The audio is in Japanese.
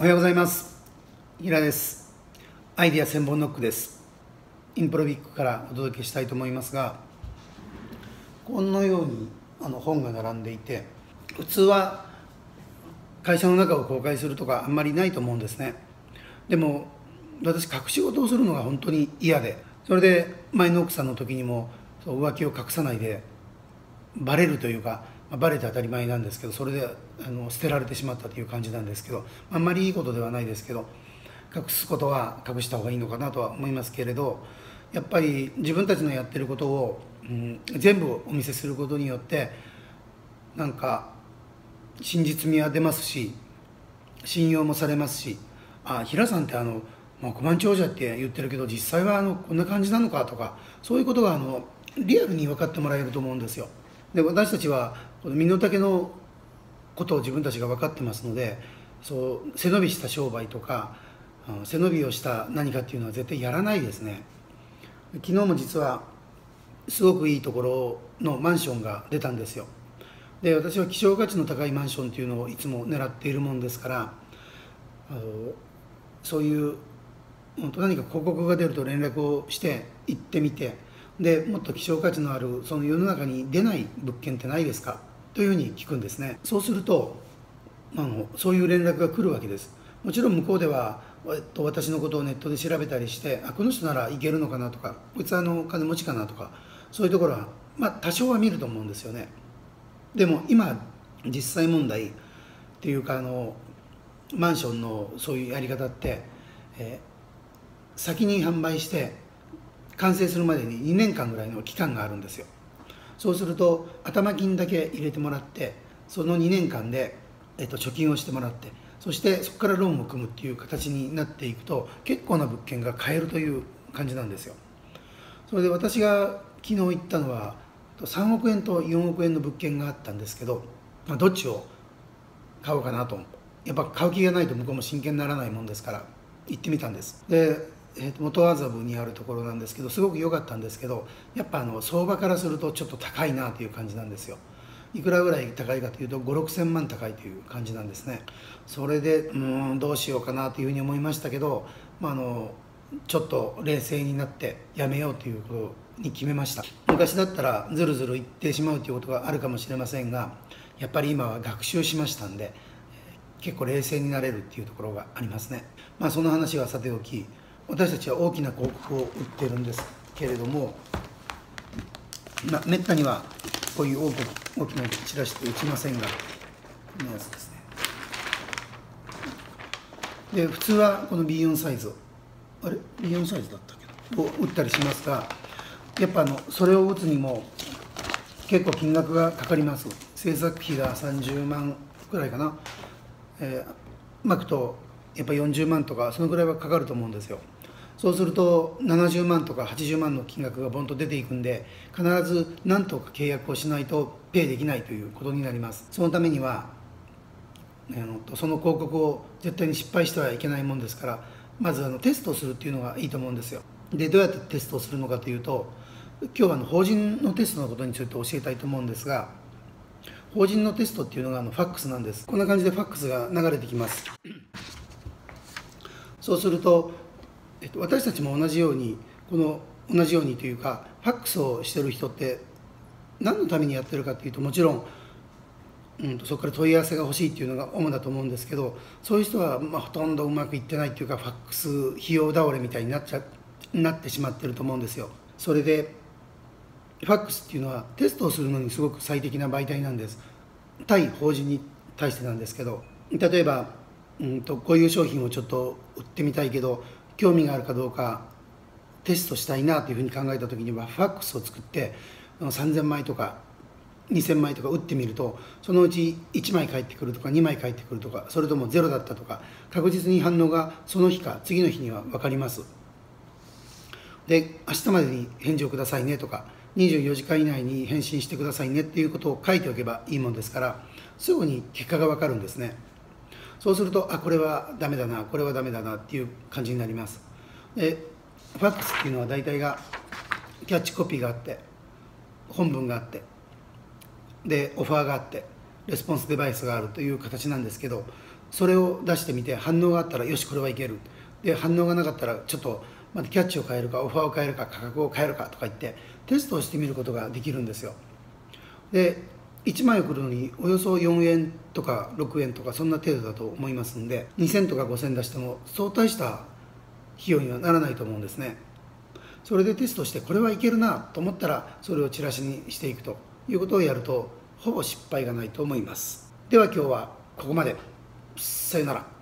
おはようございます。平です。アイディア千本ノックです。インプロビックからお届けしたいと思いますがこのようにあの本が並んでいて普通は会社の中を公開するとかあんまりないと思うんですね。でも私隠し事をするのが本当に嫌でそれで前の奥さんの時にもそう浮気を隠さないでバレるというかまあ、バレて当たり前なんですけどそれであの捨てられてしまったという感じなんですけどあんまりいいことではないですけど隠すことは隠した方がいいのかなとは思いますけれどやっぱり自分たちのやってることを、うん、全部お見せすることによってなんか真実味は出ますし信用もされますしあ平さんってあの億万長者って言ってるけど実際はあのこんな感じなのかとかそういうことがあのリアルに分かってもらえると思うんですよ。で私たちはこの身の丈のことを自分たちが分かってますのでそう背伸びした商売とか背伸びをした何かっていうのは絶対やらないですね。昨日も実はすごくいいところのマンションが出たんですよ。で私は希少価値の高いマンションっていうのをいつも狙っているもんですからあのそういう本当何か広告が出ると連絡をして行ってみてでもっと希少価値のあるその世の中に出ない物件ってないですか？というふうに聞くんですね。そうするとあのそういう連絡が来るわけです。もちろん向こうでは、えっと、私のことをネットで調べたりしてあこの人ならいけるのかなとかこいつはあの金持ちかなとかそういうところは、まあ、多少は見ると思うんですよね。でも今実際問題っていうかあのマンションのそういうやり方って、えー、先に販売して完成するまでに2年間ぐらいの期間があるんですよ。そうすると頭金だけ入れてもらってその2年間で、えっと、貯金をしてもらってそしてそこからローンを組むっていう形になっていくと結構な物件が買えるという感じなんですよ。それで私が昨日行ったのは3億円と4億円の物件があったんですけど、まあ、どっちを買おうかなと。やっぱ買う気がないと向こうも真剣にならないもんですから行ってみたんです。でえー、元麻布にあるところなんですけどすごく良かったんですけどやっぱあの相場からするとちょっと高いなという感じなんですよ。いくらぐらい高いかというと5 6千万高いという感じなんですね。それでうんどうしようかなというふうに思いましたけど、まあ、あのちょっと冷静になってやめようということに決めました。昔だったらずるずる言ってしまうということがあるかもしれませんがやっぱり今は学習しましたんで結構冷静になれるっていうところがありますね。まあその話はさておき私たちは大きな広告を売ってるんですけれども、まあ、めったにはこういう大きな大きなチラシって打ちませんがこのやつですね。で普通はこの B4 サイズあれ？B4 サイズだったけどを打ったりしますがやっぱあのそれを打つにも結構金額がかかります。制作費が30万くらいかな、えー、巻くとやっぱ40万とかそのぐらいはかかると思うんですよ。そうすると70万とか80万の金額がボンと出ていくんで必ず何とか契約をしないとペイできないということになります。そのためにはその広告を絶対に失敗してはいけないもんですからまずあのテストをするっていうのがいいと思うんですよ。でどうやってテストをするのかというと今日はあの法人のテストのことについて教えたいと思うんですが法人のテストっていうのがあのファックスなんです。こんな感じでファックスが流れてきます。そうするとえっと、私たちも同じようにこの同じようにというかファックスをしてる人って何のためにやってるかっていうともちろん、うん、そこから問い合わせが欲しいっていうのが主だと思うんですけどそういう人は、まあ、ほとんどうまくいってないっていうかファックス費用倒れみたいになっちゃなってしまってると思うんですよ。それでファックスっていうのはテストをするのにすごく最適な媒体なんです対法人に対してなんですけど例えば、うんとこういう商品をちょっと売ってみたいけど興味があるかどうかテストしたいなというふうに考えた時にはファックスを作って3000枚とか2000枚とか打ってみるとそのうち1枚返ってくるとか2枚返ってくるとかそれともゼロだったとか確実に反応がその日か次の日には分かります。で明日までに返事をくださいねとか24時間以内に返信してくださいねっていうことを書いておけばいいもんですからすぐに結果が分かるんですね。そうするとあこれはダメだなこれはダメだなっていう感じになります。でファックスっていうのは大体がキャッチコピーがあって本文があってでオファーがあってレスポンスデバイスがあるという形なんですけどそれを出してみて反応があったらよしこれはいける。で反応がなかったらちょっとまたキャッチを変えるかオファーを変えるか価格を変えるかとか言ってテストをしてみることができるんですよ。で1枚送るのにおよそ4円とか6円とかそんな程度だと思いますんで2000とか5000出してもそう大した費用にはならないと思うんですね。それでテストしてこれはいけるなと思ったらそれをチラシにしていくということをやるとほぼ失敗がないと思います。では今日はここまで。さよなら。